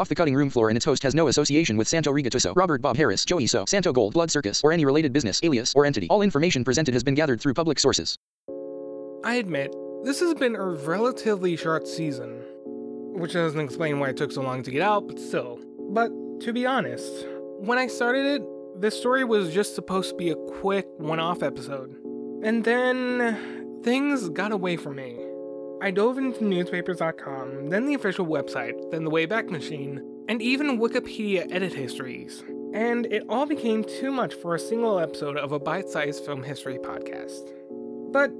Off the Cutting Room Floor and its host has no association with Santo Rigatuso, Robert Bob Harris, Joey So, Santo Gold, Blood Circus, or any related business, alias, or entity. All information presented has been gathered through public sources. I admit, this has been a relatively short season, which doesn't explain why it took so long to get out, but still. But to be honest, when I started it, this story was just supposed to be a quick one off episode. And then things got away from me. I dove into newspapers.com, then the official website, then the Wayback Machine, and even Wikipedia edit histories. And it all became too much for a single episode of a bite sized film history podcast. But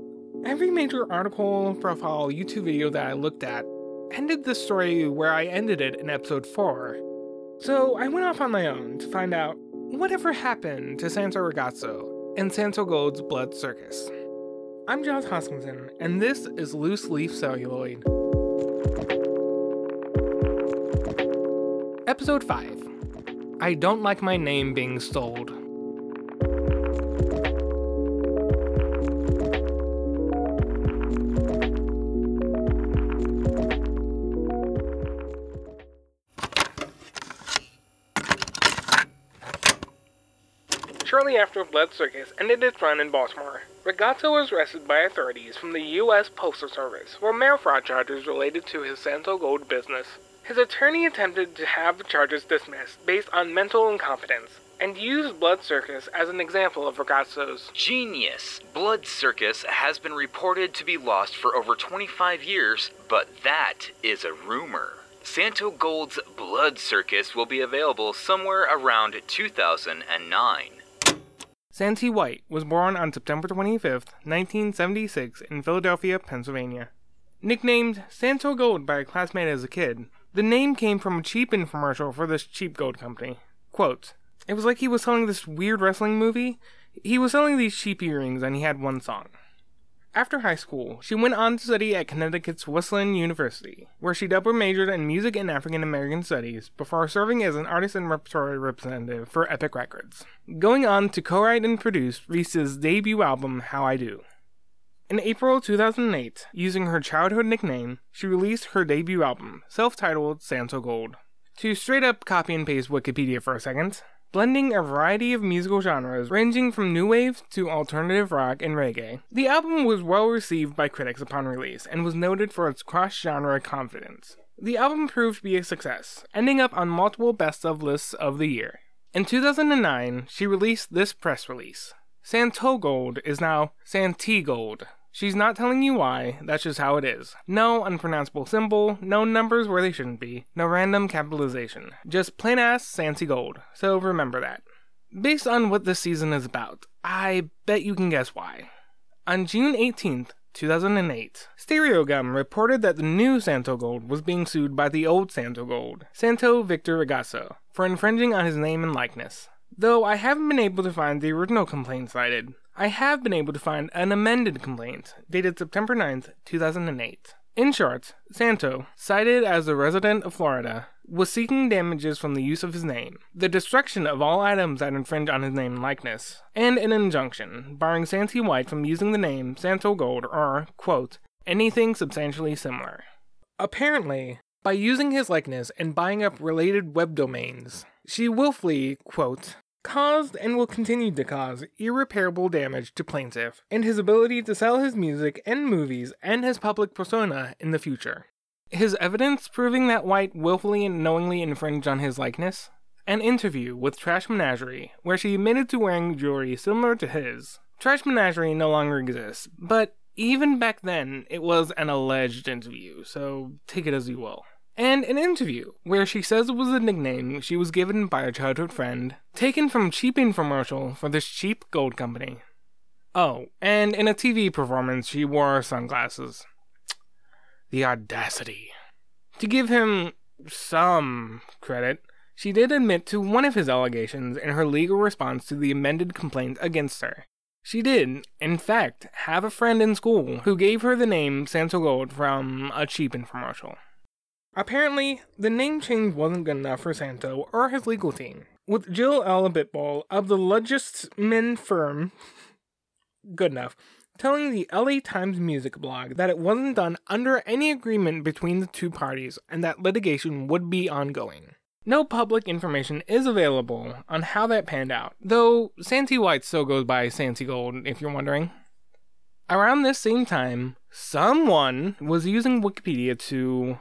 every major article, profile, YouTube video that I looked at ended the story where I ended it in episode 4. So I went off on my own to find out whatever happened to Santo Rigatuso and Santo Gold's Blood Circus. I'm Josh Hoskinson, and this is Loose Leaf Celluloid. Episode 5 I Don't Like My Name Being Stoled. Shortly after Blood Circus ended its run in Baltimore, Rigatuso was arrested by authorities from the U.S. Postal Service for mail fraud charges related to his Santo Gold business. His attorney attempted to have the charges dismissed based on mental incompetence and used Blood Circus as an example of Rigatuso's Genius! Blood Circus has been reported to be lost for over 25 years, but that is a rumor. Santo Gold's Blood Circus will be available somewhere around 2009. Santi White was born on September 25, 1976, in Philadelphia, Pennsylvania. Nicknamed Santo Gold by a classmate as a kid, the name came from a cheap infomercial for this cheap gold company. Quote, It was like he was selling this weird wrestling movie. He was selling these cheap earrings and he had one song. After high school, she went on to study at Connecticut's Wesleyan University, where she double majored in music and African American studies before serving as an artist and repertory representative for Epic Records, going on to co write and produce Res's debut album, How I Do. In April 2008, using her childhood nickname, she released her debut album, self titled Santo Gold. To straight up copy and paste Wikipedia for a second, blending a variety of musical genres ranging from new wave to alternative rock and reggae. The album was well received by critics upon release and was noted for its cross genre confidence. The album proved to be a success, ending up on multiple best of lists of the year. In 2009, she released this press release. Santo Gold is now Santi Gold. She's not telling you why, that's just how it is. No unpronounceable symbol, no numbers where they shouldn't be, no random capitalization. Just plain ass Santi Gold, so remember that. Based on what this season is about, I bet you can guess why. On June 18th, 2008, Stereogum reported that the new Santo Gold was being sued by the old Santo Gold, Santo Victor Rigatuso, for infringing on his name and likeness. Though I haven't been able to find the original complaint cited, I have been able to find an amended complaint dated September 9th, 2008. In short, Santo, cited as a resident of Florida, was seeking damages from the use of his name, the destruction of all items that infringe on his name and likeness, and an injunction barring Santi White from using the name Santo Gold or, quote, anything substantially similar. Apparently, by using his likeness and buying up related web domains, she willfully, quote, caused and will continue to cause irreparable damage to plaintiff and his ability to sell his music and movies and his public persona in the future. His evidence proving that White willfully and knowingly infringed on his likeness? An interview with Trash Menagerie, where she admitted to wearing jewelry similar to his. Trash Menagerie no longer exists, but even back then, it was an alleged interview, so take it as you will and an interview where she says it was a nickname she was given by a childhood friend, taken from a cheap infomercial for this cheap gold company. Oh, and in a TV performance, she wore sunglasses. The audacity. To give him some credit, she did admit to one of his allegations in her legal response to the amended complaint against her. She did, in fact, have a friend in school who gave her the name Santo Gold from a cheap infomercial. Apparently, the name change wasn't good enough for Santo or his legal team, with Jill Ella Bitball of the Ludgestman firm good enough telling the LA Times music blog that it wasn't done under any agreement between the two parties and that litigation would be ongoing. No public information is available on how that panned out, though Santi White still goes by Santi Gold, if you're wondering. Around this same time, someone was using Wikipedia to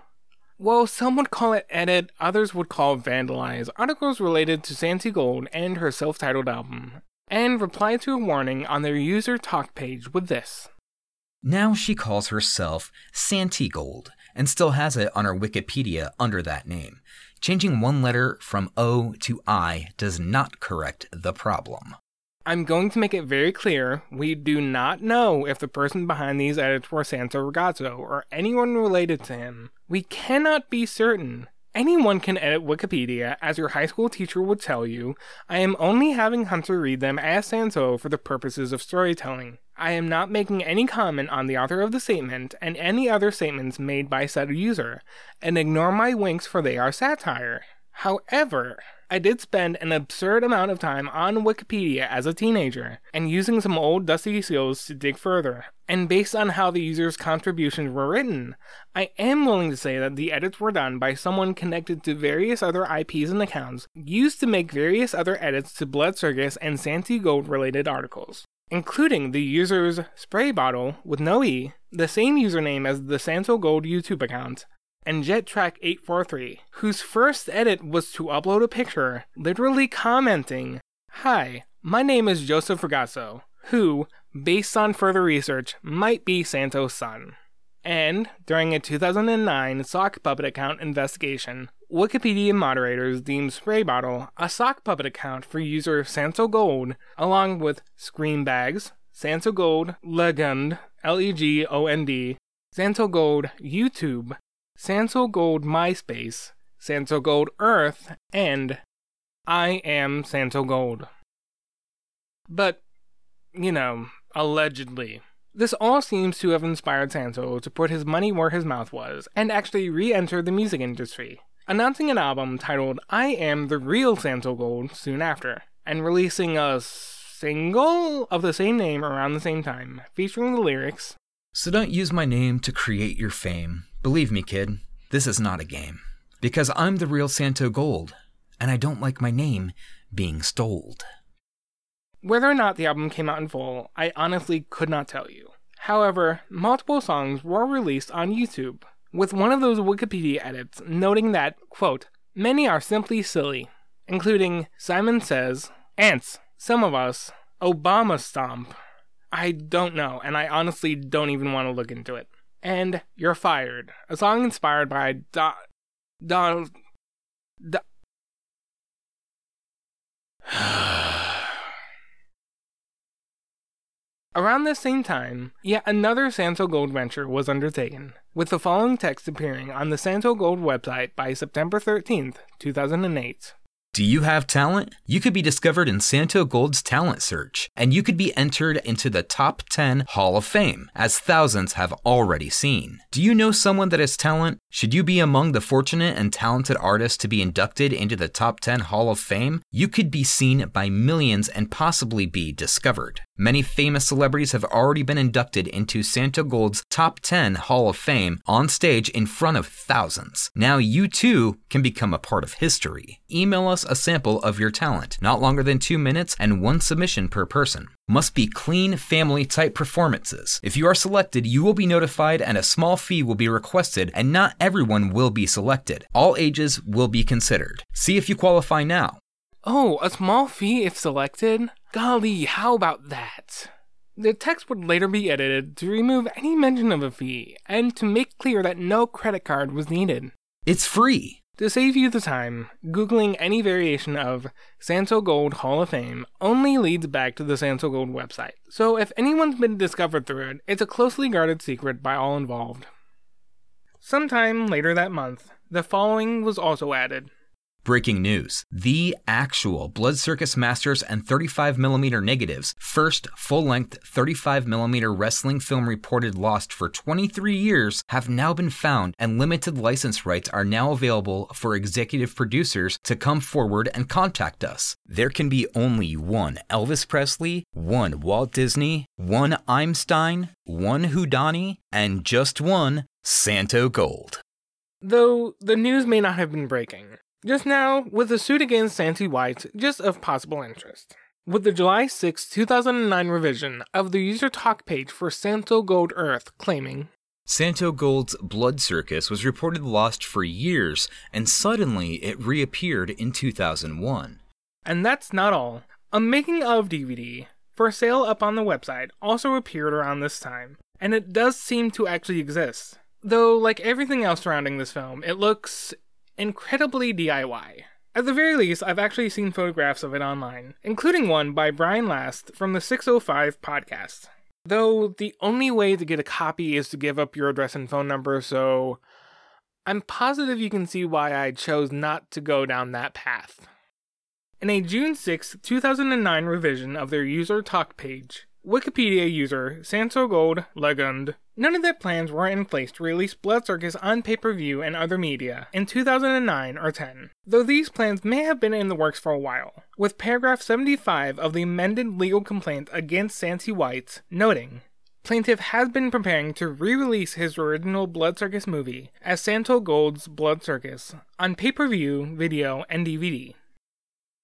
well, some would call it edit, others would call vandalize articles related to Santi Gold and her self titled album, and replied to a warning on their user talk page with this. Now she calls herself Santi Gold and still has it on her Wikipedia under that name. Changing one letter from O to I does not correct the problem. I'm going to make it very clear we do not know if the person behind these edits were Santo Rigatuso or anyone related to him. We cannot be certain. Anyone can edit Wikipedia, as your high school teacher would tell you. I am only having Hunter read them as Santo for the purposes of storytelling. I am not making any comment on the author of the statement and any other statements made by said user, and ignore my winks for they are satire. However, I did spend an absurd amount of time on Wikipedia as a teenager, and using some old dusty skills to dig further. And based on how the user's contributions were written, I am willing to say that the edits were done by someone connected to various other IPs and accounts used to make various other edits to Blood Circus and Santi Gold related articles, including the user's spray bottle with no E, the same username as the Santo Gold YouTube account, and JetTrack843, whose first edit was to upload a picture, literally commenting, Hi, my name is Joseph Rigatuso, who, based on further research, might be Santo's son. And, during a 2009 sock puppet account investigation, Wikipedia moderators deemed Spray Bottle a sock puppet account for user Santo Gold, along with Scream Bags, Santo Gold, Legend, L E G O N D, Santo Gold YouTube, Santo Gold MySpace, Santo Gold Earth, and I am Santo Gold. But, you know, allegedly. This all seems to have inspired Santo to put his money where his mouth was and actually re enter the music industry, announcing an album titled I Am the Real Santo Gold soon after, and releasing a single of the same name around the same time, featuring the lyrics So don't use my name to create your fame. Believe me, kid, this is not a game. Because I'm the real Santo Gold, and I don't like my name being stoled. Whether or not the album came out in full, I honestly could not tell you. However, multiple songs were released on YouTube, with one of those Wikipedia edits noting that, quote, many are simply silly, including Simon Says, Ants, Some of Us, Obama Stomp. I don't know, and I honestly don't even want to look into it and You're Fired, a song inspired by Don. Donald. Do- Around this same time, yet another Santo Gold venture was undertaken, with the following text appearing on the Santo Gold website by September 13th, 2008. Do you have talent? You could be discovered in Santo Gold's talent search, and you could be entered into the top 10 Hall of Fame, as thousands have already seen. Do you know someone that has talent? Should you be among the fortunate and talented artists to be inducted into the top 10 Hall of Fame? You could be seen by millions and possibly be discovered. Many famous celebrities have already been inducted into Santo Gold's top 10 Hall of Fame on stage in front of thousands. Now you too can become a part of history. Email us a sample of your talent, not longer than two minutes and one submission per person. Must be clean family type performances. If you are selected, you will be notified and a small fee will be requested, and not everyone will be selected. All ages will be considered. See if you qualify now. Oh, a small fee if selected? Golly, how about that? The text would later be edited to remove any mention of a fee and to make clear that no credit card was needed. It's free. To save you the time, Googling any variation of Santo Gold Hall of Fame only leads back to the Santo Gold website. So if anyone's been discovered through it, it's a closely guarded secret by all involved. Sometime later that month, the following was also added Breaking news. The actual Blood Circus Masters and 35mm negatives, first full length 35mm wrestling film reported lost for 23 years, have now been found, and limited license rights are now available for executive producers to come forward and contact us. There can be only one Elvis Presley, one Walt Disney, one Einstein, one Houdini, and just one Santo Gold. Though the news may not have been breaking. Just now, with a suit against Santi White just of possible interest. With the July 6, 2009 revision of the user talk page for Santo Gold Earth claiming Santo Gold's Blood Circus was reported lost for years, and suddenly it reappeared in 2001. And that's not all. A making of DVD for sale up on the website also appeared around this time, and it does seem to actually exist. Though, like everything else surrounding this film, it looks incredibly DIY. At the very least, I've actually seen photographs of it online, including one by Brian Last from the 605 podcast. Though the only way to get a copy is to give up your address and phone number, so I'm positive you can see why I chose not to go down that path. In a June 6, 2009 revision of their user talk page, Wikipedia user Santo Gold Legend None of their plans were in place to release Blood Circus on pay per view and other media in 2009 or 10, though these plans may have been in the works for a while, with paragraph 75 of the amended legal complaint against Santi White noting Plaintiff has been preparing to re release his original Blood Circus movie as Santo Gold's Blood Circus on pay per view, video, and DVD.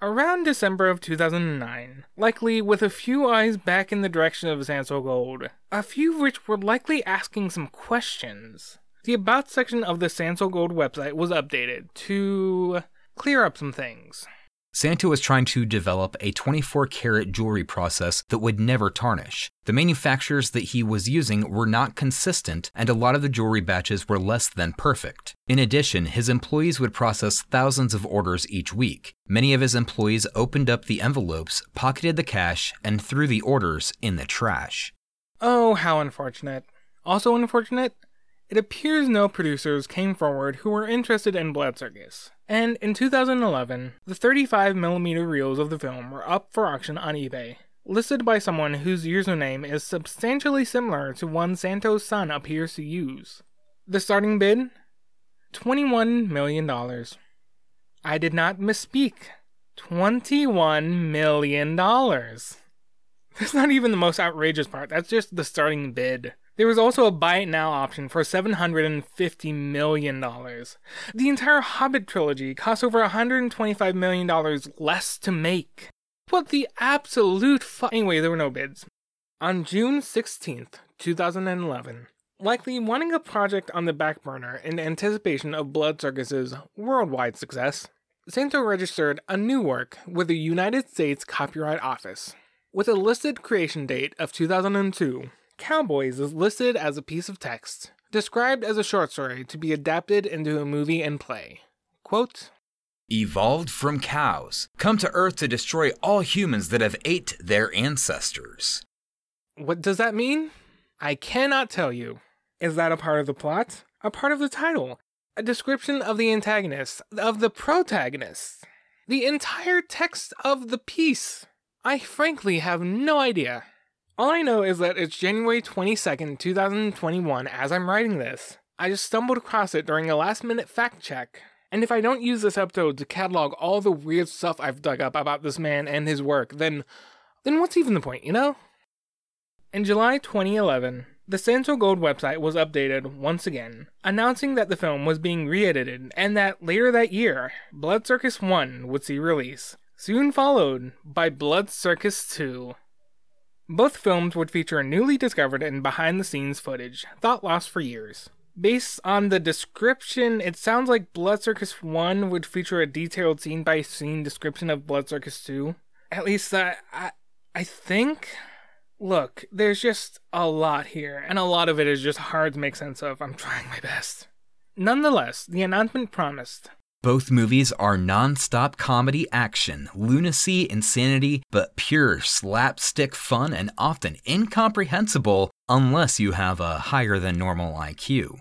Around December of 2009, likely with a few eyes back in the direction of Santo Gold, a few of which were likely asking some questions, the About section of the Santo Gold website was updated to clear up some things. Santo was trying to develop a 24 karat jewelry process that would never tarnish. The manufacturers that he was using were not consistent, and a lot of the jewelry batches were less than perfect. In addition, his employees would process thousands of orders each week. Many of his employees opened up the envelopes, pocketed the cash, and threw the orders in the trash. Oh, how unfortunate. Also unfortunate, it appears no producers came forward who were interested in Blood Circus. And in 2011, the 35mm reels of the film were up for auction on eBay, listed by someone whose username is substantially similar to one Santo's son appears to use. The starting bid? $21 million. I did not misspeak. $21 million. That's not even the most outrageous part, that's just the starting bid. There was also a buy it now option for $750 million. The entire Hobbit trilogy cost over $125 million less to make. What the absolute fu- Anyway, there were no bids. On June 16th, 2011, likely wanting a project on the back burner in anticipation of Blood Circus's worldwide success, Santo registered a new work with the United States Copyright Office. With a listed creation date of 2002, Cowboys is listed as a piece of text, described as a short story to be adapted into a movie and play. Quote, Evolved from cows, come to Earth to destroy all humans that have ate their ancestors. What does that mean? I cannot tell you. Is that a part of the plot? A part of the title? A description of the antagonist, of the protagonist? The entire text of the piece? I frankly have no idea. All I know is that it's January 22nd, 2021, as I'm writing this. I just stumbled across it during a last minute fact check. And if I don't use this episode to catalog all the weird stuff I've dug up about this man and his work, then then what's even the point, you know? In July 2011, the Santo Gold website was updated once again, announcing that the film was being re-edited and that later that year, Blood Circus 1 would see release, soon followed by Blood Circus 2. Both films would feature newly discovered and behind the scenes footage, thought lost for years. Based on the description, it sounds like Blood Circus 1 would feature a detailed scene by scene description of Blood Circus 2. At least, uh, I, I think. Look, there's just a lot here, and a lot of it is just hard to make sense of. I'm trying my best. Nonetheless, the announcement promised both movies are non-stop comedy action, lunacy, insanity, but pure slapstick fun and often incomprehensible unless you have a higher than normal IQ.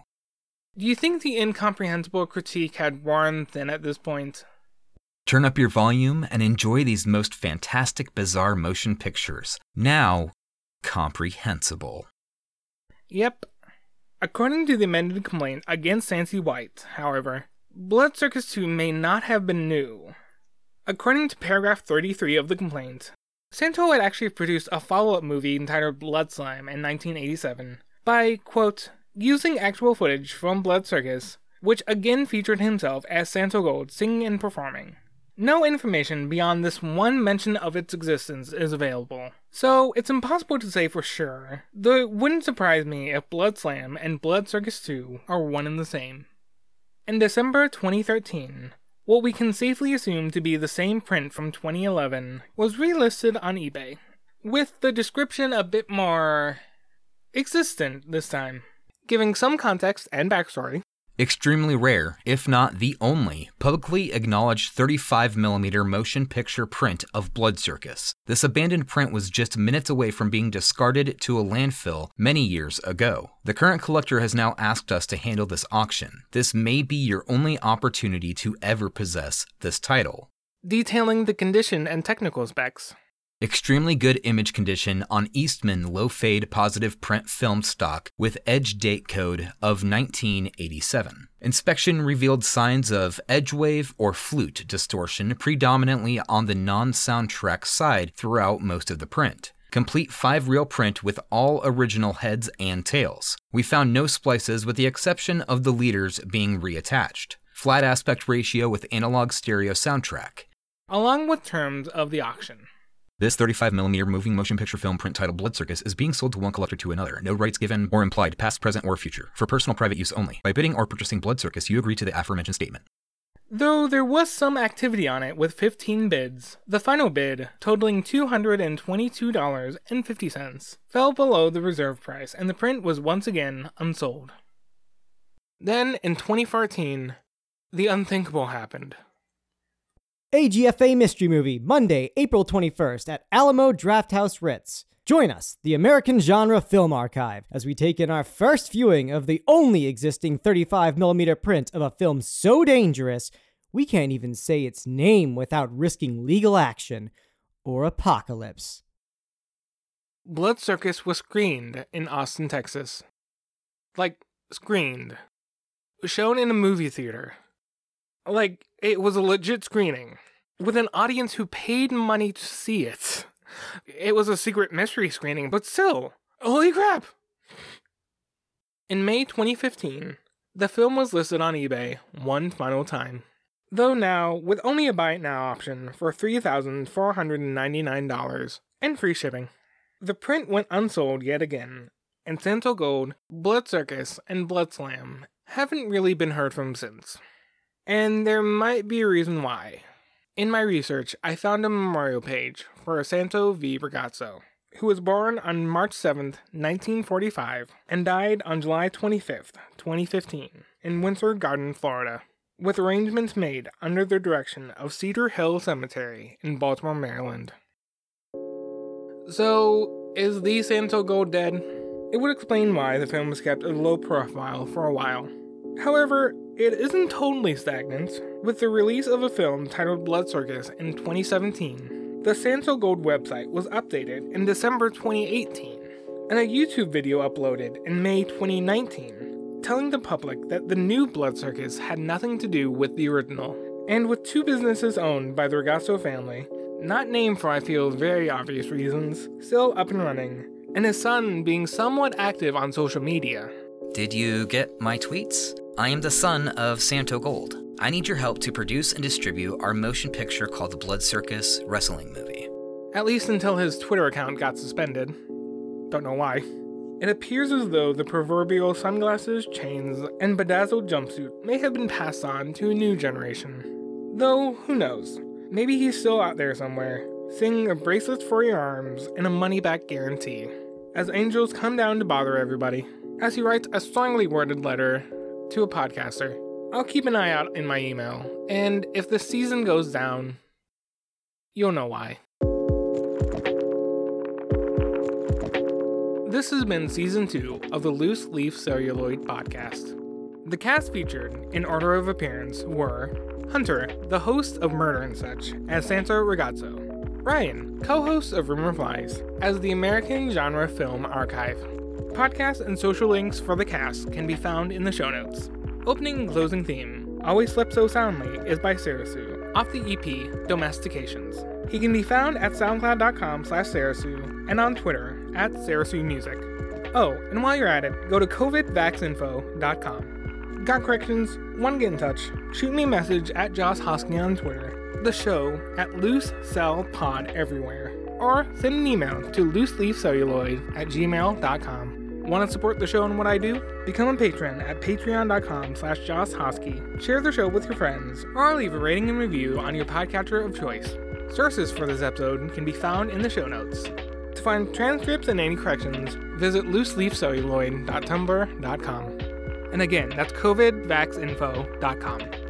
Do you think the incomprehensible critique had worn thin at this point? Turn up your volume and enjoy these most fantastic, bizarre motion pictures. Now, comprehensible. Yep. According to the amended complaint against Santi White, however, Blood Circus 2 may not have been new. According to paragraph 33 of the complaint, Santo had actually produced a follow up movie entitled Blood Slime in 1987 by, quote, using actual footage from Blood Circus, which again featured himself as Santo Gold singing and performing. No information beyond this one mention of its existence is available, so it's impossible to say for sure, though it wouldn't surprise me if Blood Slam and Blood Circus 2 are one and the same. In December 2013, what we can safely assume to be the same print from 2011 was relisted on eBay, with the description a bit more existent this time, giving some context and backstory, Extremely rare, if not the only, publicly acknowledged 35mm motion picture print of Blood Circus. This abandoned print was just minutes away from being discarded to a landfill many years ago. The current collector has now asked us to handle this auction. This may be your only opportunity to ever possess this title. detailing the condition and technical specs. Extremely good image condition on Eastman low fade positive print film stock with edge date code of 1987. Inspection revealed signs of edge wave or flute distortion predominantly on the non soundtrack side throughout most of the print. Complete 5 reel print with all original heads and tails. We found no splices with the exception of the leaders being reattached. Flat aspect ratio with analog stereo soundtrack. along with terms of the auction. This 35mm moving motion picture film print titled Blood Circus is being sold to one collector to another. No rights given or implied, past, present, or future. For personal private use only. By bidding or purchasing Blood Circus, you agree to the aforementioned statement. Though there was some activity on it with 15 bids, the final bid, totaling $222.50, fell below the reserve price and the print was once again unsold. Then, in 2014, the unthinkable happened. AGFA Mystery Movie, Monday, April 21st at Alamo Drafthouse Ritz. Join us, the American Genre Film Archive, as we take in our first viewing of the only existing 35mm print of a film so dangerous we can't even say its name without risking legal action or apocalypse. Blood Circus was screened in Austin, Texas. Like, screened. Shown in a movie theater. Like, it was a legit screening. With an audience who paid money to see it. It was a secret mystery screening, but still. Holy crap! In May 2015, the film was listed on eBay one final time. Though now, with only a buy it now option for $3,499 and free shipping. The print went unsold yet again, and Santo Gold, Blood Circus, and Blood Slam haven't really been heard from since. And there might be a reason why. In my research, I found a memorial page for Santo V. Rigatuso, who was born on March 7th, 1945, and died on July 25th, 2015, in Winter Garden, Florida, with arrangements made under the direction of Cedar Hill Cemetery in Baltimore, Maryland. So, is the Santo Gold dead? It would explain why the film was kept a low profile for a while. However, it isn't totally stagnant. With the release of a film titled Blood Circus in 2017, the Santo Gold website was updated in December 2018, and a YouTube video uploaded in May 2019, telling the public that the new Blood Circus had nothing to do with the original. And with two businesses owned by the Rigatuso family, not named for I feel very obvious reasons, still up and running, and his son being somewhat active on social media, Did you get my tweets? I am the son of Santo Gold. I need your help to produce and distribute our motion picture called The Blood Circus Wrestling Movie. at least until his Twitter account got suspended. Don't know why. It appears as though the proverbial sunglasses, chains, and bedazzled jumpsuit may have been passed on to a new generation. Though, who knows? Maybe he's still out there somewhere, singing a bracelet for your arms and a money back guarantee. As angels come down to bother everybody, as he writes a strongly worded letter to a podcaster. I'll keep an eye out in my email, and if the season goes down, you'll know why. This has been season two of the Loose Leaf Celluloid podcast. The cast featured, in order of appearance, were Hunter, the host of Murder and Such, as Santo Rigatuso. Ryan, co host of Rumor Flies, as the American Genre Film Archive. Podcast and social links for the cast can be found in the show notes. Opening and closing theme, Always Slept So Soundly, is by Serisu, off the EP Domestications. He can be found at soundcloud.com slash Serisu and on Twitter at Serisu Music. Oh, and while you're at it, go to covidvaxinfo.com. Got corrections? Want to get in touch? Shoot me a message at Josh Hosking on Twitter, the show at Loose Cell Pod everywhere, or send an email to looseleafcelluloid at gmail.com. Want to support the show and what I do? Become a patron at patreon.com slash Josh Hosky. Share the show with your friends, or leave a rating and review on your podcatcher of choice. Sources for this episode can be found in the show notes. To find transcripts and any corrections, visit looseleafcelluloid.tumblr.com. And again, that's covidvaxinfo.com.